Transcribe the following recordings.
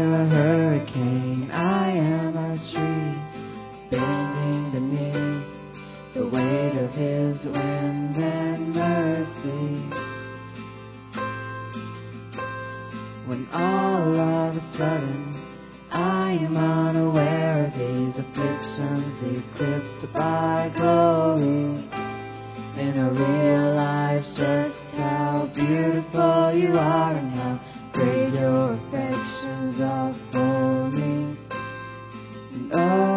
a hurricane. I am a tree bending beneath the weight of His wind and mercy. When all of a sudden I am unaware of these afflictions eclipsed by glory, then I realize just how beautiful you are And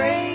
grace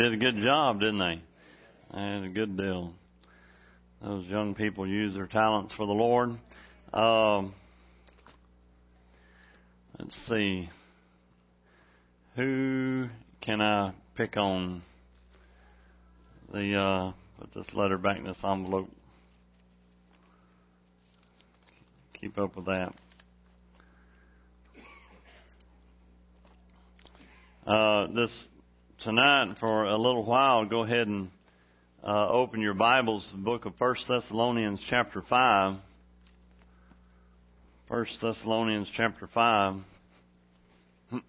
did a good job, didn't they? They had a good deal. Those young people use their talents for the Lord. Um, let's see. Who can I pick on? The uh, put this letter back in this envelope. Keep up with that. uh, this tonight for a little while. Go ahead and uh, open your Bibles, the book of First Thessalonians, chapter five. First Thessalonians, chapter five.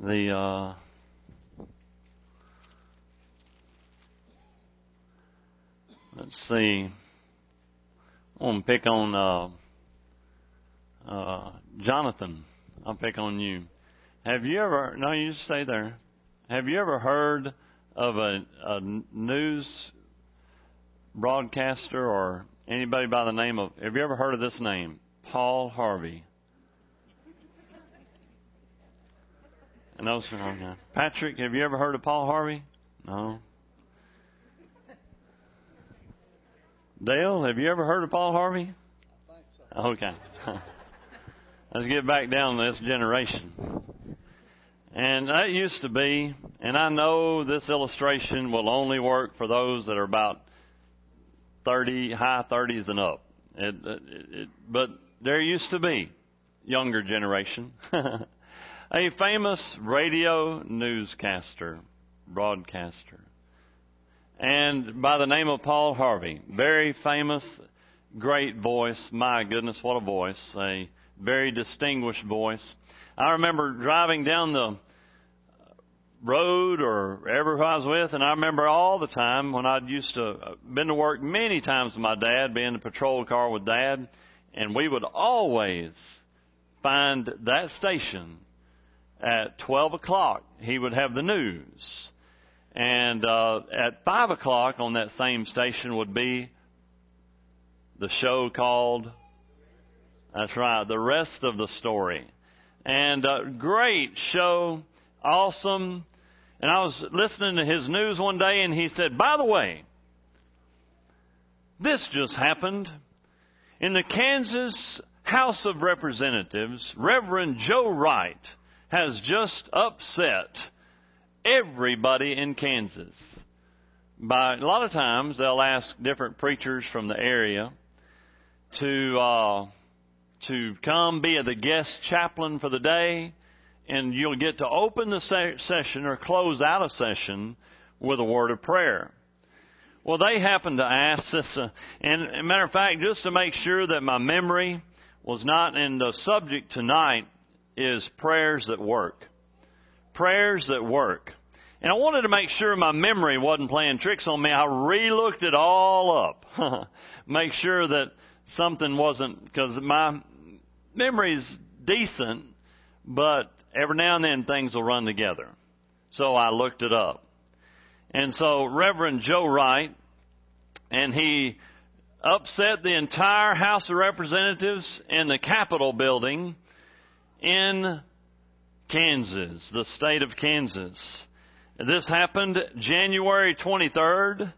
the uh, let's see. I want to pick on uh, uh, Jonathan. I'll pick on you. Have you ever? No, you stay there. Have you ever heard of a, a news broadcaster or anybody by the name of? Have you ever heard of this name, Paul Harvey? No, sir. Okay. Patrick, have you ever heard of Paul Harvey? No. Dale, have you ever heard of Paul Harvey? Okay. Let's get back down to this generation. And that used to be, and I know this illustration will only work for those that are about 30, high 30s and up. It, it, it, but there used to be younger generation. a famous radio newscaster, broadcaster, and by the name of Paul Harvey, very famous, great voice. My goodness, what a voice! A very distinguished voice. I remember driving down the road or wherever I was with, and I remember all the time when I'd used to uh, been to work many times with my dad, being in the patrol car with dad, and we would always find that station at twelve o'clock. He would have the news, and uh, at five o'clock on that same station would be the show called. That's right, the rest of the story, and uh, great show, awesome and I was listening to his news one day and he said, by the way, this just happened. In the Kansas House of Representatives, Reverend Joe Wright has just upset everybody in Kansas. By a lot of times they'll ask different preachers from the area to uh, to come be the guest chaplain for the day and you'll get to open the se- session or close out a session with a word of prayer. Well, they happened to ask this, uh, and a matter of fact, just to make sure that my memory was not in the subject tonight is prayers that work. Prayers that work. And I wanted to make sure my memory wasn't playing tricks on me. I re-looked it all up. make sure that something wasn't, because my memory's decent, but every now and then things will run together. So I looked it up. And so Reverend Joe Wright, and he upset the entire House of Representatives in the Capitol building in Kansas, the state of Kansas. This happened January 23rd,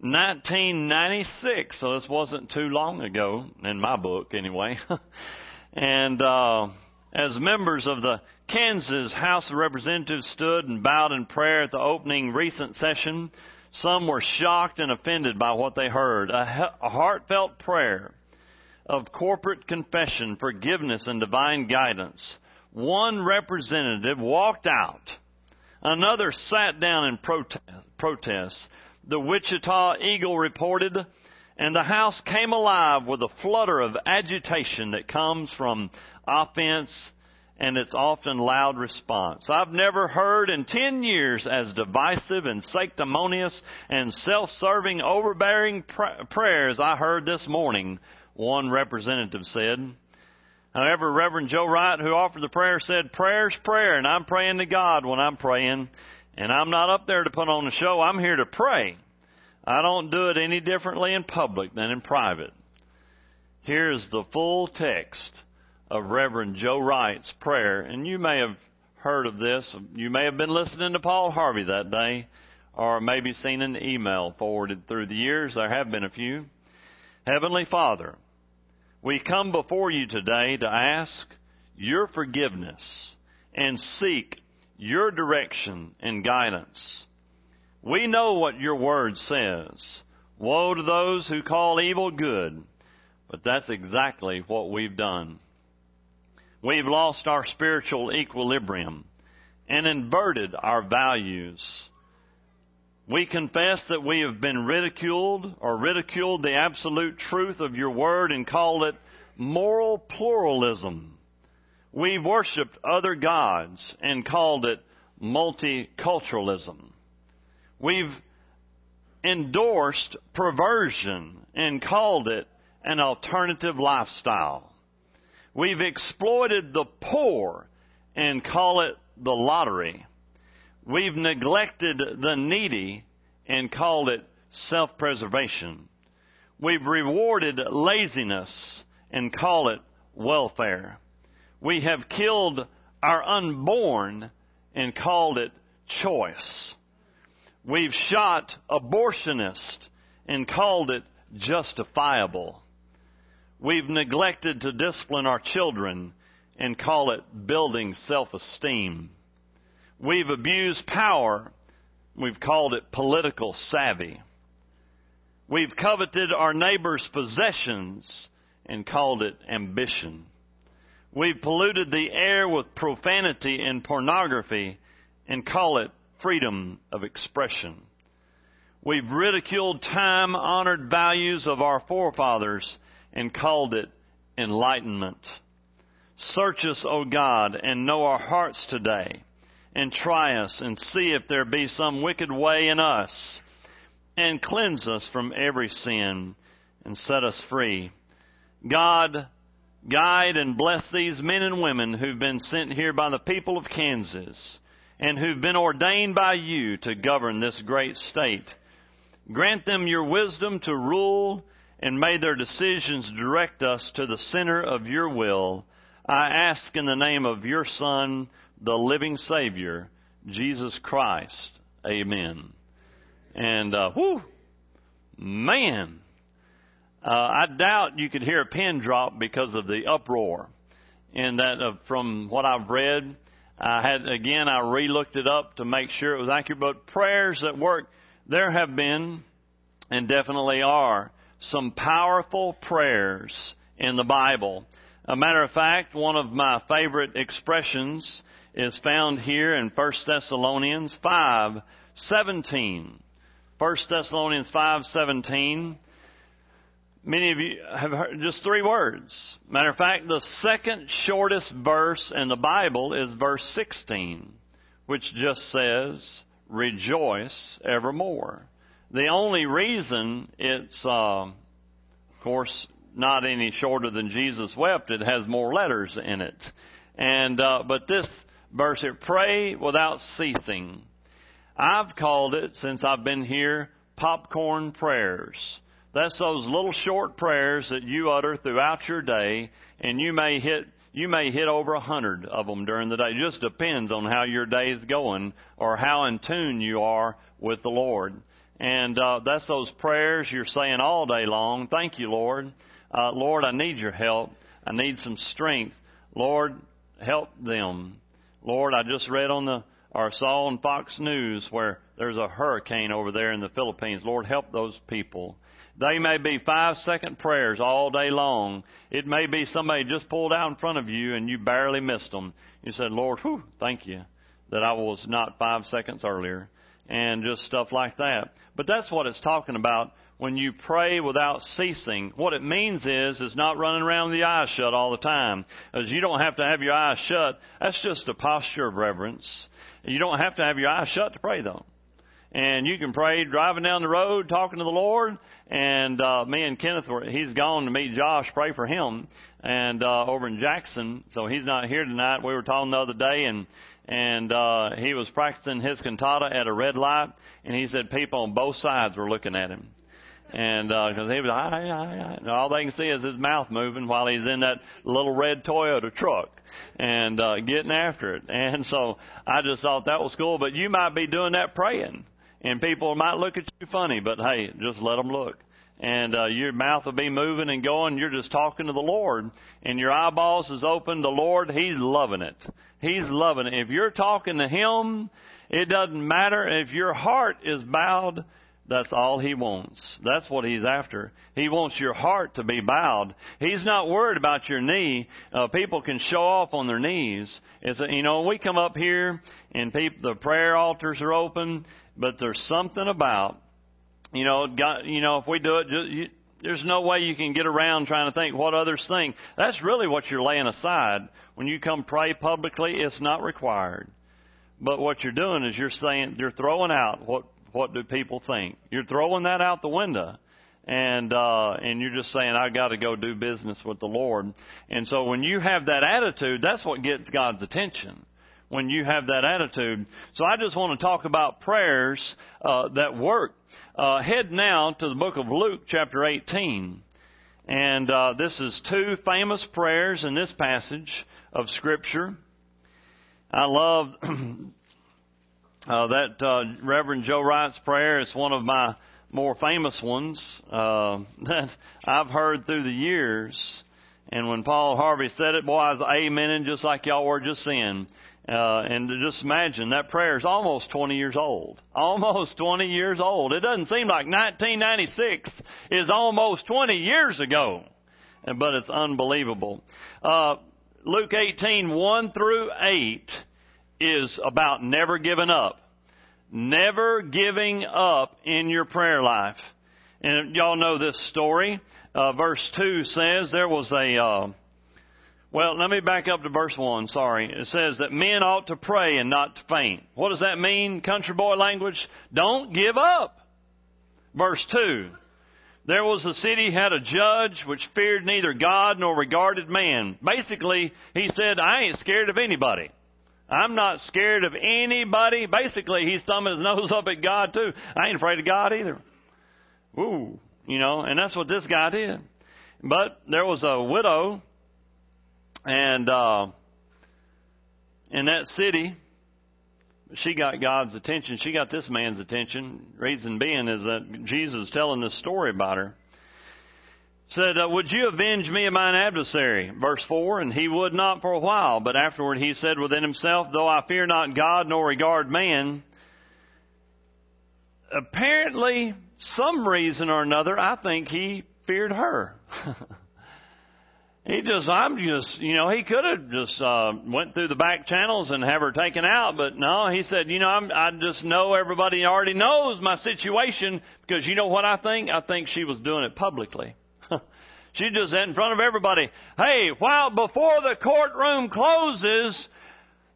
1996, so this wasn't too long ago, in my book anyway. and, uh, as members of the Kansas House of Representatives stood and bowed in prayer at the opening recent session, some were shocked and offended by what they heard. A, a heartfelt prayer of corporate confession, forgiveness, and divine guidance. One representative walked out. Another sat down in protest. protest. The Wichita Eagle reported, and the House came alive with a flutter of agitation that comes from offense and its often loud response. I've never heard in ten years as divisive and sanctimonious and self-serving, overbearing pr- prayers I heard this morning, one representative said. However, Reverend Joe Wright, who offered the prayer, said, prayer's prayer, and I'm praying to God when I'm praying, and I'm not up there to put on a show, I'm here to pray. I don't do it any differently in public than in private. Here's the full text of Reverend Joe Wright's prayer. And you may have heard of this. You may have been listening to Paul Harvey that day, or maybe seen an email forwarded through the years. There have been a few. Heavenly Father, we come before you today to ask your forgiveness and seek your direction and guidance. We know what your word says. Woe to those who call evil good, but that's exactly what we've done. We've lost our spiritual equilibrium and inverted our values. We confess that we have been ridiculed or ridiculed the absolute truth of your word and called it moral pluralism. We've worshiped other gods and called it multiculturalism. We've endorsed perversion and called it an alternative lifestyle. We've exploited the poor and call it the lottery. We've neglected the needy and called it self-preservation. We've rewarded laziness and call it welfare. We have killed our unborn and called it choice. We've shot abortionists and called it justifiable. We've neglected to discipline our children and call it building self-esteem. We've abused power. We've called it political savvy. We've coveted our neighbor's possessions and called it ambition. We've polluted the air with profanity and pornography and call it freedom of expression. We've ridiculed time honored values of our forefathers and called it enlightenment. Search us, O God, and know our hearts today, and try us and see if there be some wicked way in us, and cleanse us from every sin and set us free. God, guide and bless these men and women who've been sent here by the people of Kansas and who've been ordained by you to govern this great state. Grant them your wisdom to rule and may their decisions direct us to the center of your will. I ask in the name of your Son, the living Savior, Jesus Christ. Amen. And, uh, man, uh, I doubt you could hear a pin drop because of the uproar. And that, uh, from what I've read, I had again I re-looked it up to make sure it was accurate. But prayers that work, there have been, and definitely are, some powerful prayers in the Bible. A matter of fact, one of my favorite expressions is found here in 1 Thessalonians 5:17. 1 Thessalonians 5:17 Many of you have heard just three words. Matter of fact, the second shortest verse in the Bible is verse 16, which just says, rejoice evermore. The only reason it's, uh, of course, not any shorter than Jesus wept, it has more letters in it. And, uh, but this verse here, pray without ceasing. I've called it, since I've been here, popcorn prayers that's those little short prayers that you utter throughout your day, and you may hit you may hit over a hundred of them during the day. It just depends on how your day is going or how in tune you are with the Lord. And uh, that's those prayers you're saying all day long. Thank you, Lord. Uh, Lord, I need your help. I need some strength. Lord, help them. Lord, I just read on the or saw on Fox News where there's a hurricane over there in the Philippines. Lord, help those people. They may be five second prayers all day long. It may be somebody just pulled out in front of you and you barely missed them. You said, Lord, whew, thank you that I was not five seconds earlier. And just stuff like that. But that's what it's talking about when you pray without ceasing. What it means is, is not running around with the eyes shut all the time. As you don't have to have your eyes shut. That's just a posture of reverence. You don't have to have your eyes shut to pray though and you can pray driving down the road talking to the Lord. And uh, me and Kenneth were he's gone to meet Josh, pray for him, and uh, over in Jackson. So he's not here tonight. We were talking the other day, and and uh, he was practicing his cantata at a red light, and he said people on both sides were looking at him. And because uh, he was, I, I, all they can see is his mouth moving while he's in that little red Toyota truck and uh, getting after it. And so I just thought that was cool. But you might be doing that praying and people might look at you funny, but hey, just let them look. And uh, your mouth will be moving and going. You're just talking to the Lord, and your eyeballs is open. The Lord, He's loving it. He's loving it. If you're talking to Him, it doesn't matter if your heart is bowed. That's all he wants. That's what he's after. He wants your heart to be bowed. He's not worried about your knee. Uh, people can show off on their knees. It's a, you know we come up here and people the prayer altars are open but there's something about, you know, God, you know, if we do it, just, you, there's no way you can get around trying to think what others think. That's really what you're laying aside. When you come pray publicly, it's not required. But what you're doing is you're saying, you're throwing out what, what do people think? You're throwing that out the window. And, uh, and you're just saying, I gotta go do business with the Lord. And so when you have that attitude, that's what gets God's attention when you have that attitude. So I just want to talk about prayers uh, that work. Uh, head now to the book of Luke, chapter 18. And uh, this is two famous prayers in this passage of Scripture. I love uh, that uh, Reverend Joe Wright's prayer. It's one of my more famous ones uh, that I've heard through the years. And when Paul Harvey said it, boy, I was amening just like y'all were just saying. Uh, and just imagine that prayer is almost 20 years old. Almost 20 years old. It doesn't seem like 1996 is almost 20 years ago. But it's unbelievable. Uh, Luke 18, 1 through 8 is about never giving up. Never giving up in your prayer life. And y'all know this story. Uh, verse 2 says there was a, uh, well, let me back up to verse 1, sorry. It says that men ought to pray and not to faint. What does that mean, country boy language? Don't give up. Verse 2. There was a city had a judge which feared neither God nor regarded man. Basically, he said, I ain't scared of anybody. I'm not scared of anybody. Basically, he's thumbing his nose up at God too. I ain't afraid of God either. Ooh, you know, and that's what this guy did. But there was a widow, and uh, in that city, she got God's attention. She got this man's attention. Reason being is that Jesus is telling this story about her. Said, uh, Would you avenge me of mine adversary? Verse 4, and he would not for a while, but afterward he said within himself, Though I fear not God nor regard man, apparently, some reason or another, I think he feared her. he just, I'm just, you know, he could have just uh, went through the back channels and have her taken out, but no, he said, you know, I'm, I just know everybody already knows my situation because you know what I think? I think she was doing it publicly. she just in front of everybody, hey, while before the courtroom closes,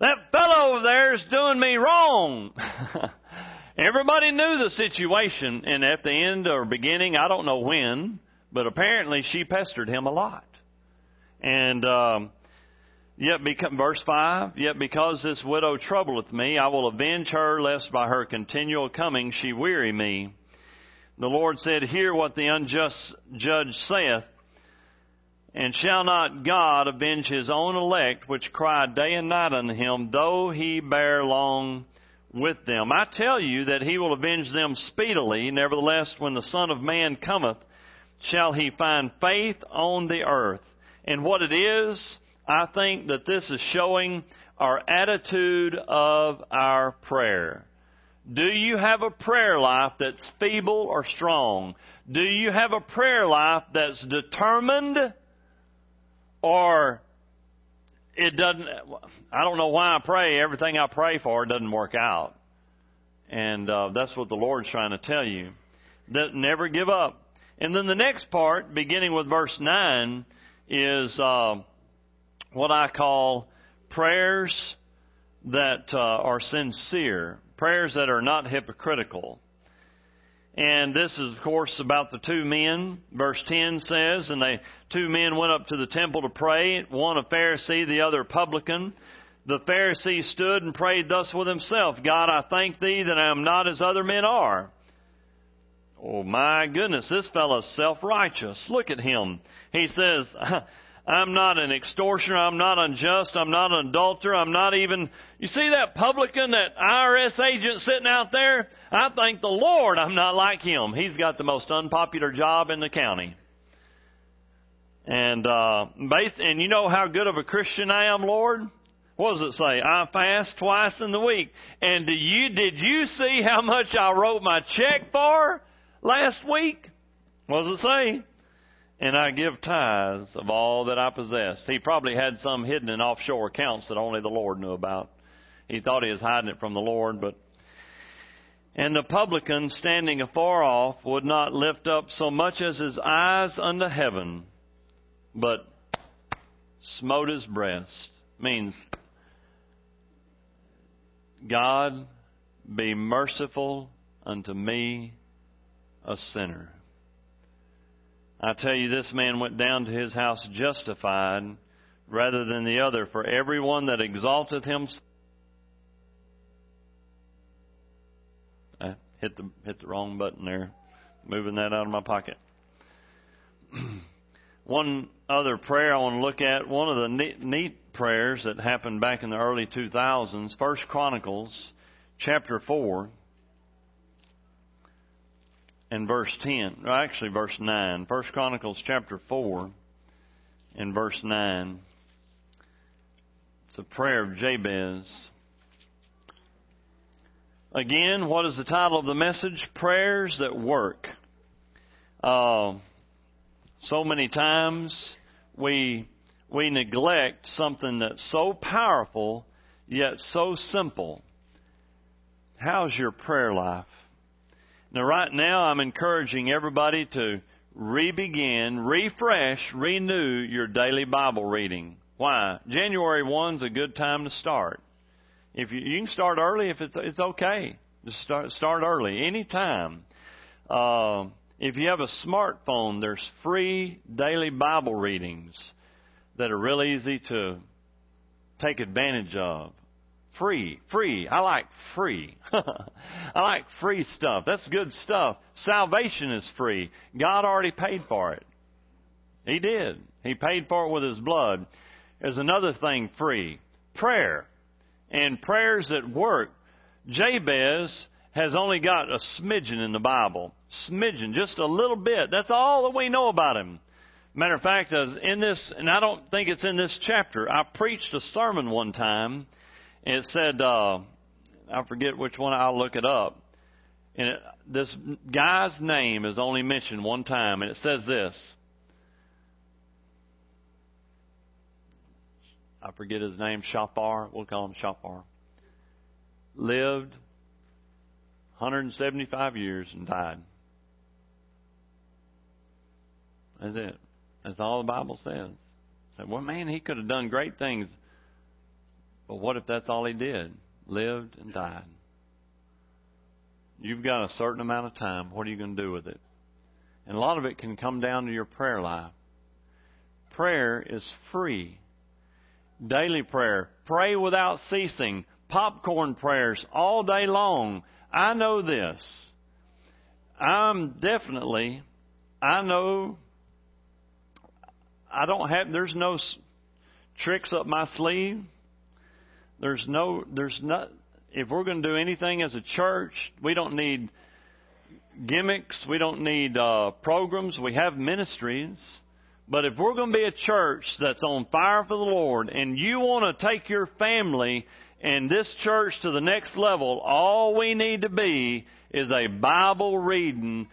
that fellow over there is doing me wrong. Everybody knew the situation, and at the end or beginning, I don't know when, but apparently she pestered him a lot. And um, yet, because, verse five, yet because this widow troubleth me, I will avenge her, lest by her continual coming she weary me. The Lord said, Hear what the unjust judge saith. And shall not God avenge his own elect, which cry day and night unto him, though he bear long with them. I tell you that he will avenge them speedily. Nevertheless, when the Son of Man cometh, shall he find faith on the earth. And what it is, I think that this is showing our attitude of our prayer. Do you have a prayer life that's feeble or strong? Do you have a prayer life that's determined or it doesn't, I don't know why I pray. Everything I pray for doesn't work out. And uh, that's what the Lord's trying to tell you. That never give up. And then the next part, beginning with verse 9, is uh, what I call prayers that uh, are sincere, prayers that are not hypocritical. And this is, of course, about the two men. Verse 10 says, And the two men went up to the temple to pray, one a Pharisee, the other a publican. The Pharisee stood and prayed thus with himself God, I thank thee that I am not as other men are. Oh my goodness, this fellow's self righteous. Look at him. He says, I'm not an extortioner. I'm not unjust. I'm not an adulterer. I'm not even, you see that publican, that IRS agent sitting out there? I thank the Lord I'm not like him. He's got the most unpopular job in the county. And, uh, base, and you know how good of a Christian I am, Lord? What does it say? I fast twice in the week. And do you, did you see how much I wrote my check for last week? What does it say? and I give tithes of all that I possess. He probably had some hidden in offshore accounts that only the Lord knew about. He thought he was hiding it from the Lord, but and the publican standing afar off would not lift up so much as his eyes unto heaven, but smote his breast. Means God be merciful unto me, a sinner. I tell you, this man went down to his house justified rather than the other. For everyone that exalteth himself. I hit the hit the wrong button there, moving that out of my pocket. one other prayer I want to look at, one of the neat, neat prayers that happened back in the early 2000s, First Chronicles chapter 4 and verse 10, or actually verse 9. First Chronicles chapter 4 in verse 9. It's a prayer of Jabez. Again, what is the title of the message? Prayers that work. Uh, so many times we we neglect something that's so powerful yet so simple. How's your prayer life? Now, right now, I'm encouraging everybody to re-begin, refresh, renew your daily Bible reading. Why? January 1's a good time to start. If you, you can start early, if it's it's okay, just start start early, anytime. Uh, if you have a smartphone, there's free daily Bible readings that are real easy to take advantage of. Free, free. I like free. I like free stuff. That's good stuff. Salvation is free. God already paid for it. He did. He paid for it with His blood. There's another thing free. Prayer. And prayers that work. Jabez has only got a smidgen in the Bible. Smidgen, just a little bit. That's all that we know about him. Matter of fact, in this, and I don't think it's in this chapter, I preached a sermon one time it said, uh, I forget which one, I'll look it up. And it, this guy's name is only mentioned one time, and it says this. I forget his name, Shapar. We'll call him Shapar. Lived 175 years and died. That's it. That's all the Bible says. So, well, man, he could have done great things. But what if that's all he did? Lived and died. You've got a certain amount of time. What are you going to do with it? And a lot of it can come down to your prayer life. Prayer is free. Daily prayer. Pray without ceasing. Popcorn prayers all day long. I know this. I'm definitely, I know, I don't have, there's no tricks up my sleeve. There's no, there's not, if we're going to do anything as a church, we don't need gimmicks. We don't need uh, programs. We have ministries. But if we're going to be a church that's on fire for the Lord and you want to take your family and this church to the next level, all we need to be is a Bible reading,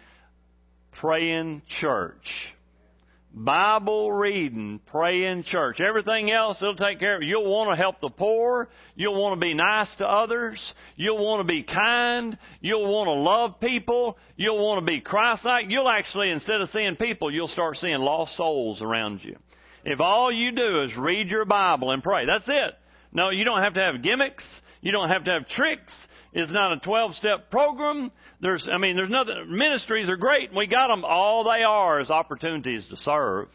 praying church. Bible reading, praying church. Everything else, it'll take care of it. You'll want to help the poor. You'll want to be nice to others. You'll want to be kind. You'll want to love people. You'll want to be Christ-like. You'll actually, instead of seeing people, you'll start seeing lost souls around you. If all you do is read your Bible and pray, that's it. No, you don't have to have gimmicks. You don't have to have tricks. It's not a 12 step program. There's, I mean, there's nothing, ministries are great. and We got them. All they are is opportunities to serve.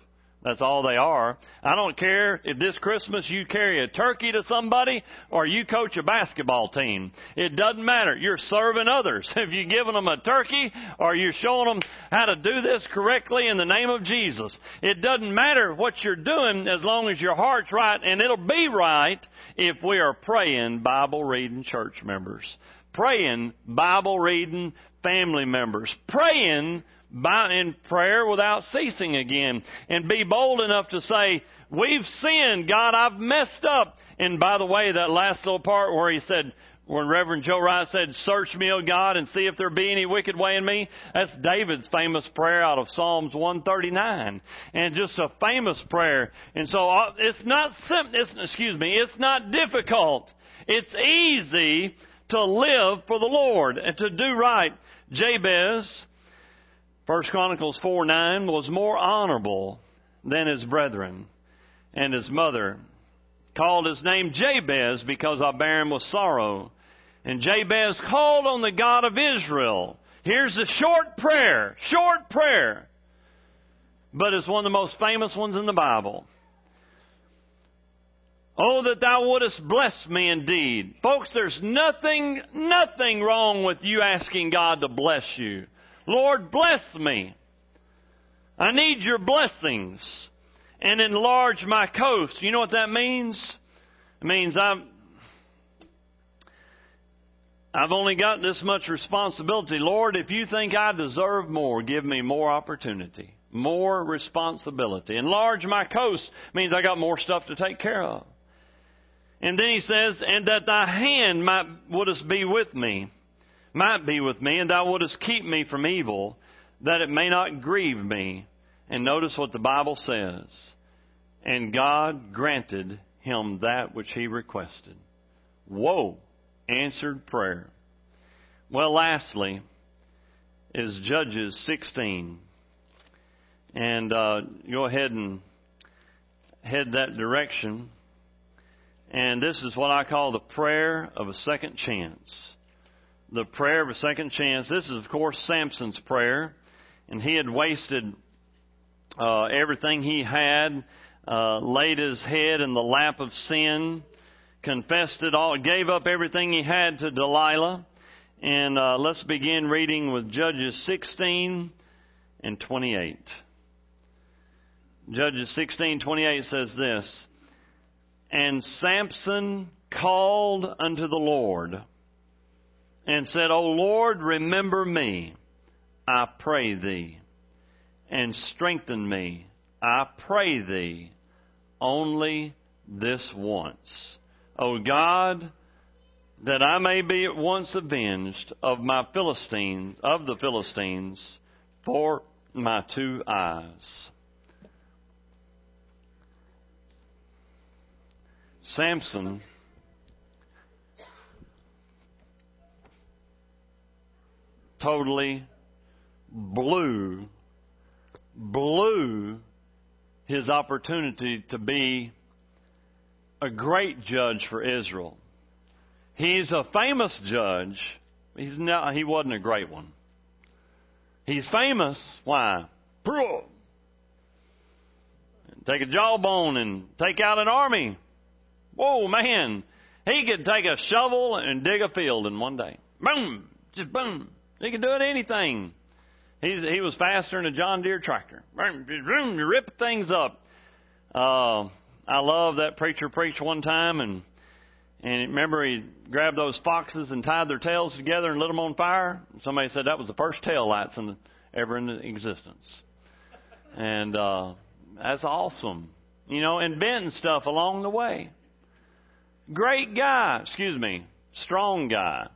That's all they are. I don't care if this Christmas you carry a turkey to somebody or you coach a basketball team. It doesn't matter. You're serving others. If you're giving them a turkey or you're showing them how to do this correctly in the name of Jesus. It doesn't matter what you're doing as long as your heart's right and it'll be right if we are praying Bible reading church members. Praying Bible reading family members. Praying by, in prayer without ceasing again and be bold enough to say, we've sinned, God, I've messed up. And by the way, that last little part where he said, when Reverend Joe Wright said, Search me, O God, and see if there be any wicked way in me, that's David's famous prayer out of Psalms 139. And just a famous prayer. And so uh, it's not sim- it's, excuse me, it's not difficult. It's easy to live for the Lord and to do right. Jabez First Chronicles 4 9 was more honorable than his brethren, and his mother called his name Jabez because I bare him with sorrow. And Jabez called on the God of Israel. Here's the short prayer, short prayer, but it's one of the most famous ones in the Bible. Oh, that thou wouldest bless me indeed. Folks, there's nothing, nothing wrong with you asking God to bless you. Lord, bless me. I need your blessings and enlarge my coast. You know what that means? It means I'm, I've only got this much responsibility. Lord, if you think I deserve more, give me more opportunity. more responsibility. Enlarge my coast means I got more stuff to take care of. And then he says, and that thy hand might wouldest be with me, might be with me, and thou wouldest keep me from evil, that it may not grieve me. And notice what the Bible says. And God granted him that which he requested. Whoa! Answered prayer. Well, lastly, is Judges 16. And uh, go ahead and head that direction. And this is what I call the prayer of a second chance. The prayer of a second chance. This is, of course, Samson's prayer. And he had wasted uh, everything he had, uh, laid his head in the lap of sin, confessed it all, gave up everything he had to Delilah. And uh, let's begin reading with Judges 16 and 28. Judges 16:28 says this, and Samson called unto the Lord and said, O Lord, remember me, I pray thee, and strengthen me, I pray thee, only this once. O God, that I may be at once avenged of my Philistines, of the Philistines, for my two eyes. Samson totally blew blew his opportunity to be a great judge for Israel. He's a famous judge. He's not, he wasn't a great one. He's famous. Why? Take a jawbone and take out an army. Whoa, man. He could take a shovel and dig a field in one day. Boom! Just boom. He could do it anything. He's, he was faster than a John Deere tractor. Boom, rip things up. Uh, I love that preacher preached one time and and remember he grabbed those foxes and tied their tails together and lit them on fire. Somebody said that was the first tail lights in ever in existence. And uh, that's awesome, you know, inventing stuff along the way. Great guy, excuse me, strong guy,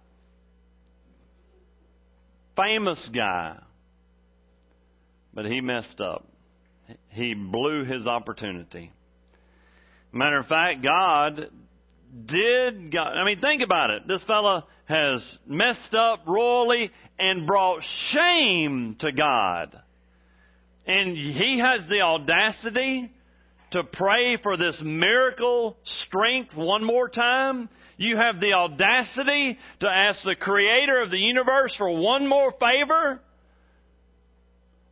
famous guy, but he messed up. He blew his opportunity. Matter of fact, God did God. I mean, think about it. This fella has messed up royally and brought shame to God. And he has the audacity to pray for this miracle strength one more time. You have the audacity to ask the creator of the universe for one more favor.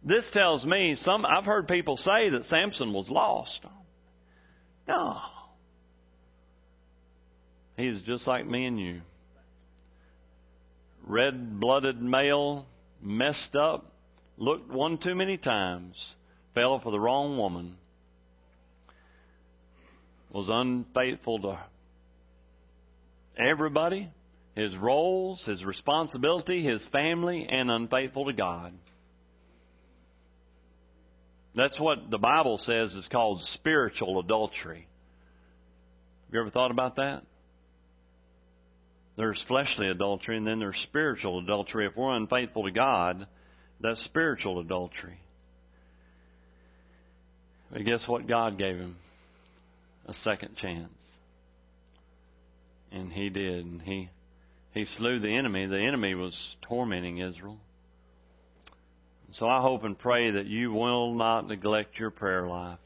This tells me some I've heard people say that Samson was lost. No. He's just like me and you. Red blooded male, messed up, looked one too many times, fell for the wrong woman was unfaithful to everybody, his roles, his responsibility, his family, and unfaithful to God. That's what the Bible says is called spiritual adultery. Have you ever thought about that? There's fleshly adultery and then there's spiritual adultery. If we're unfaithful to God, that's spiritual adultery. But guess what God gave him? a second chance. And he did. And he, he slew the enemy. The enemy was tormenting Israel. So I hope and pray that you will not neglect your prayer life.